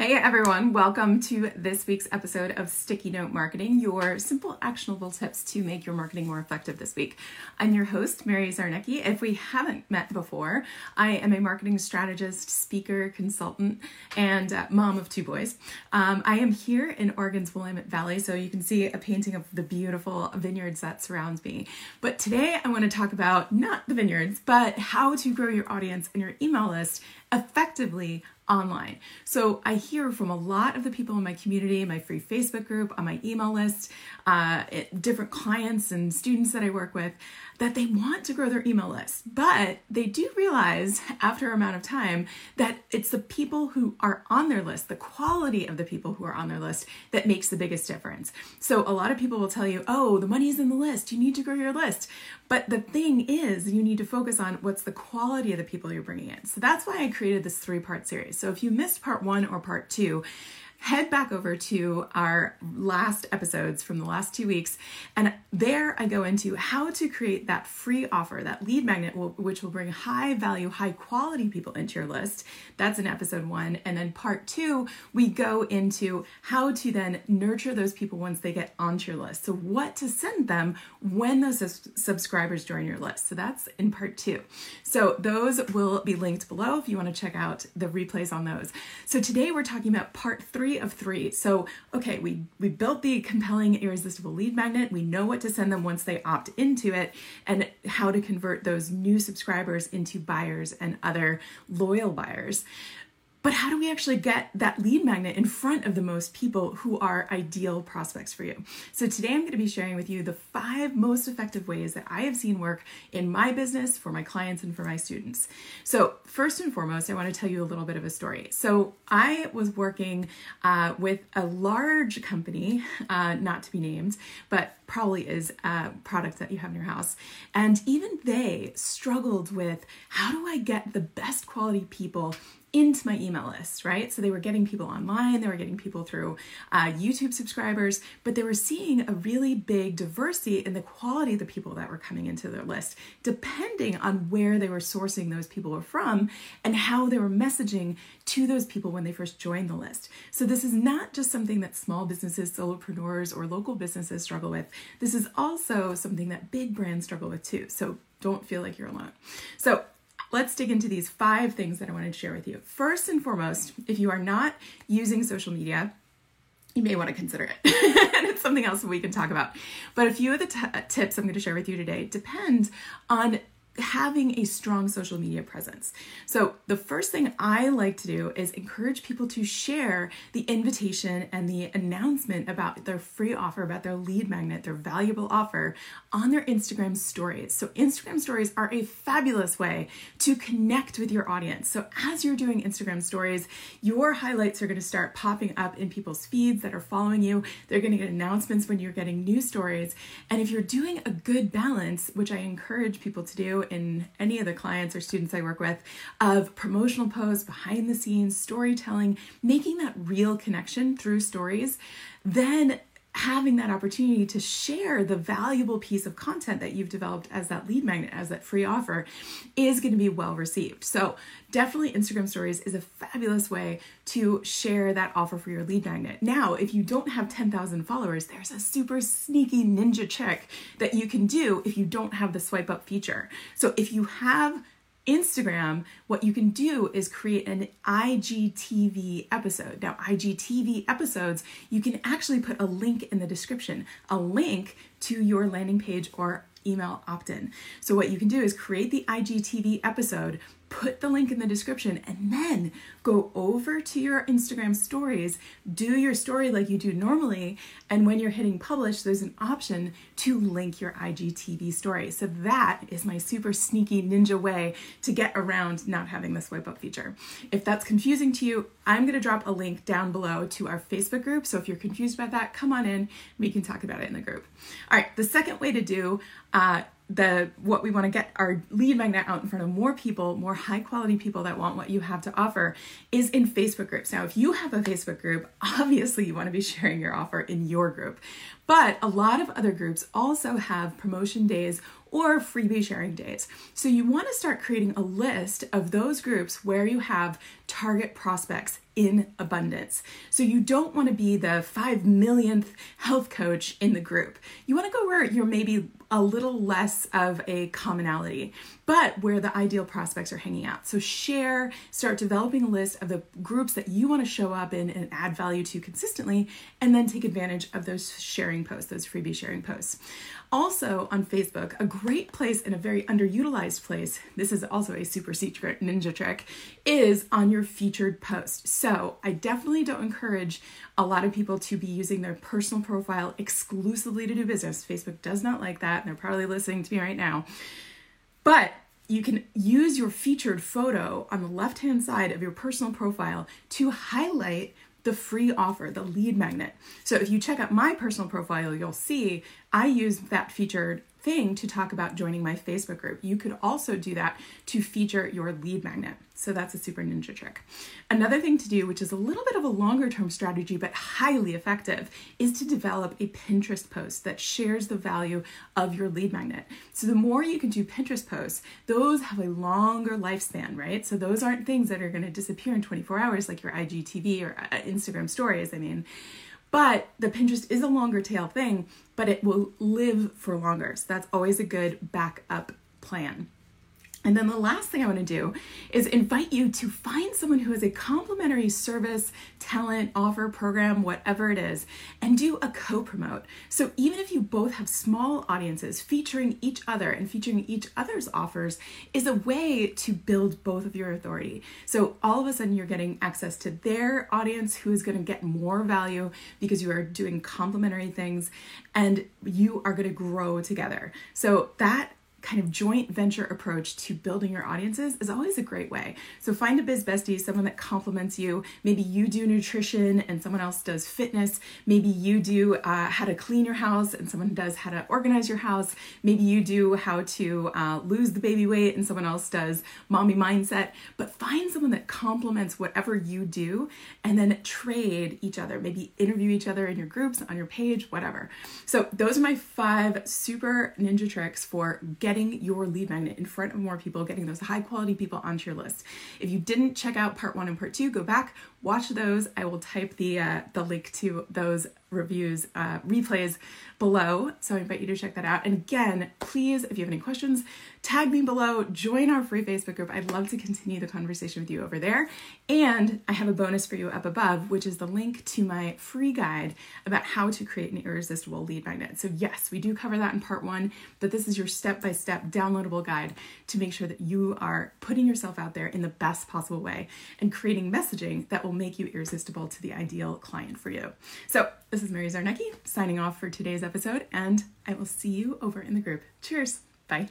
Hey everyone, welcome to this week's episode of Sticky Note Marketing, your simple actionable tips to make your marketing more effective this week. I'm your host, Mary Zarnecki. If we haven't met before, I am a marketing strategist, speaker, consultant, and uh, mom of two boys. Um, I am here in Oregon's Willamette Valley, so you can see a painting of the beautiful vineyards that surrounds me. But today I want to talk about not the vineyards, but how to grow your audience and your email list effectively online. So I hear from a lot of the people in my community, my free Facebook group, on my email list, uh, different clients and students that I work with, that they want to grow their email list, but they do realize after a amount of time that it's the people who are on their list, the quality of the people who are on their list, that makes the biggest difference. So a lot of people will tell you, oh, the money's in the list, you need to grow your list. But the thing is, you need to focus on what's the quality of the people you're bringing in. So that's why I created this three part series. So if you missed part one or part two, head back over to our last episodes from the last two weeks. And there I go into how to create that free offer, that lead magnet, which will bring high value, high quality people into your list. That's in episode one. And then part two, we go into how to then nurture those people once they get onto your list. So, what to send them when those subscribers join your list. So, that's in part two. So, those will be linked below if you want to check out the replays on those. So, today we're talking about part three three of three. So, okay, we, we built the compelling, irresistible lead magnet. We know what to send them once they opt into it and how to convert those new subscribers into buyers and other loyal buyers. But how do we actually get that lead magnet in front of the most people who are ideal prospects for you? So, today I'm going to be sharing with you the five most effective ways that I have seen work in my business, for my clients, and for my students. So, first and foremost, I want to tell you a little bit of a story. So, I was working uh, with a large company, uh, not to be named, but probably is a product that you have in your house. And even they struggled with how do I get the best quality people into my email list, right? So they were getting people online, they were getting people through uh, YouTube subscribers, but they were seeing a really big diversity in the quality of the people that were coming into their list, depending on where they were sourcing those people from and how they were messaging to those people when they first joined the list. So this is not just something that small businesses, solopreneurs, or local businesses struggle with. This is also something that big brands struggle with too. So don't feel like you're alone. So let's dig into these five things that I wanted to share with you. First and foremost, if you are not using social media, you may want to consider it. and it's something else we can talk about. But a few of the t- tips I'm going to share with you today depend on having a strong social media presence. So, the first thing I like to do is encourage people to share the invitation and the announcement about their free offer, about their lead magnet, their valuable offer on their Instagram stories. So, Instagram stories are a fabulous way to connect with your audience. So, as you're doing Instagram stories, your highlights are going to start popping up in people's feeds that are following you. They're going to get announcements when you're getting new stories. And if you're doing a good balance, which I encourage people to do, in any of the clients or students I work with of promotional posts, behind the scenes, storytelling, making that real connection through stories, then having that opportunity to share the valuable piece of content that you've developed as that lead magnet, as that free offer, is going to be well received. So, definitely Instagram stories is a fabulous way to share that offer for your lead magnet. Now, if you don't have 10,000 followers, there's a super sneaky ninja trick that you can do if you don't have the swipe up feature. So, if you have Instagram, what you can do is create an IGTV episode. Now, IGTV episodes, you can actually put a link in the description, a link to your landing page or email opt in. So, what you can do is create the IGTV episode, put the link in the description, and then go over to your Instagram stories, do your story like you do normally. And when you're hitting publish, there's an option to link your IGTV story. So, that is my super sneaky ninja way to get around not having the swipe up feature. If that's confusing to you, I'm going to drop a link down below to our Facebook group. So, if you're confused about that, come on in. We can talk about it in the group. All right, the second way to do uh, the what we want to get our lead magnet out in front of more people, more high quality people that want what you have to offer is in Facebook groups. Now, if you have a Facebook group, obviously you want to be sharing your offer in your group. But a lot of other groups also have promotion days or freebie sharing days. So you want to start creating a list of those groups where you have target prospects in abundance. So you don't want to be the five millionth health coach in the group. You want to go where you're maybe a little less of a commonality, but where the ideal prospects are hanging out. So share, start developing a list of the groups that you want to show up in and add value to consistently, and then take advantage of those sharing posts, those freebie sharing posts. Also on Facebook, a great place and a very underutilized place, this is also a super secret ninja trick, is on your featured post. So I definitely don't encourage a lot of people to be using their personal profile exclusively to do business. Facebook does not like that, and they're probably listening to me right now. But you can use your featured photo on the left hand side of your personal profile to highlight the free offer, the lead magnet. So if you check out my personal profile, you'll see I use that featured thing to talk about joining my Facebook group. You could also do that to feature your lead magnet. So that's a super ninja trick. Another thing to do, which is a little bit of a longer term strategy but highly effective, is to develop a Pinterest post that shares the value of your lead magnet. So the more you can do Pinterest posts, those have a longer lifespan, right? So those aren't things that are going to disappear in 24 hours like your IGTV or uh, Instagram stories. I mean, but the Pinterest is a longer tail thing, but it will live for longer. So that's always a good backup plan. And then the last thing I want to do is invite you to find someone who has a complementary service, talent, offer, program, whatever it is, and do a co promote. So even if you both have small audiences, featuring each other and featuring each other's offers is a way to build both of your authority. So all of a sudden, you're getting access to their audience who is going to get more value because you are doing complementary things and you are going to grow together. So that kind of joint venture approach to building your audiences is always a great way. So find a biz bestie, someone that complements you. Maybe you do nutrition and someone else does fitness. Maybe you do uh, how to clean your house and someone does how to organize your house. Maybe you do how to uh, lose the baby weight and someone else does mommy mindset. But find someone that complements whatever you do and then trade each other. Maybe interview each other in your groups, on your page, whatever. So those are my five super ninja tricks for getting your lead magnet in front of more people, getting those high quality people onto your list. If you didn't check out part one and part two, go back, watch those. I will type the uh, the link to those reviews uh, replays below. So I invite you to check that out. And again, please, if you have any questions, tag me below, join our free Facebook group. I'd love to continue the conversation with you over there. And I have a bonus for you up above, which is the link to my free guide about how to create an irresistible lead magnet. So, yes, we do cover that in part one, but this is your step by step downloadable guide to make sure that you are putting yourself out there in the best possible way and creating messaging that will make you irresistible to the ideal client for you. So, this is Mary Zarnecki signing off for today's episode, and I will see you over in the group. Cheers. Bye.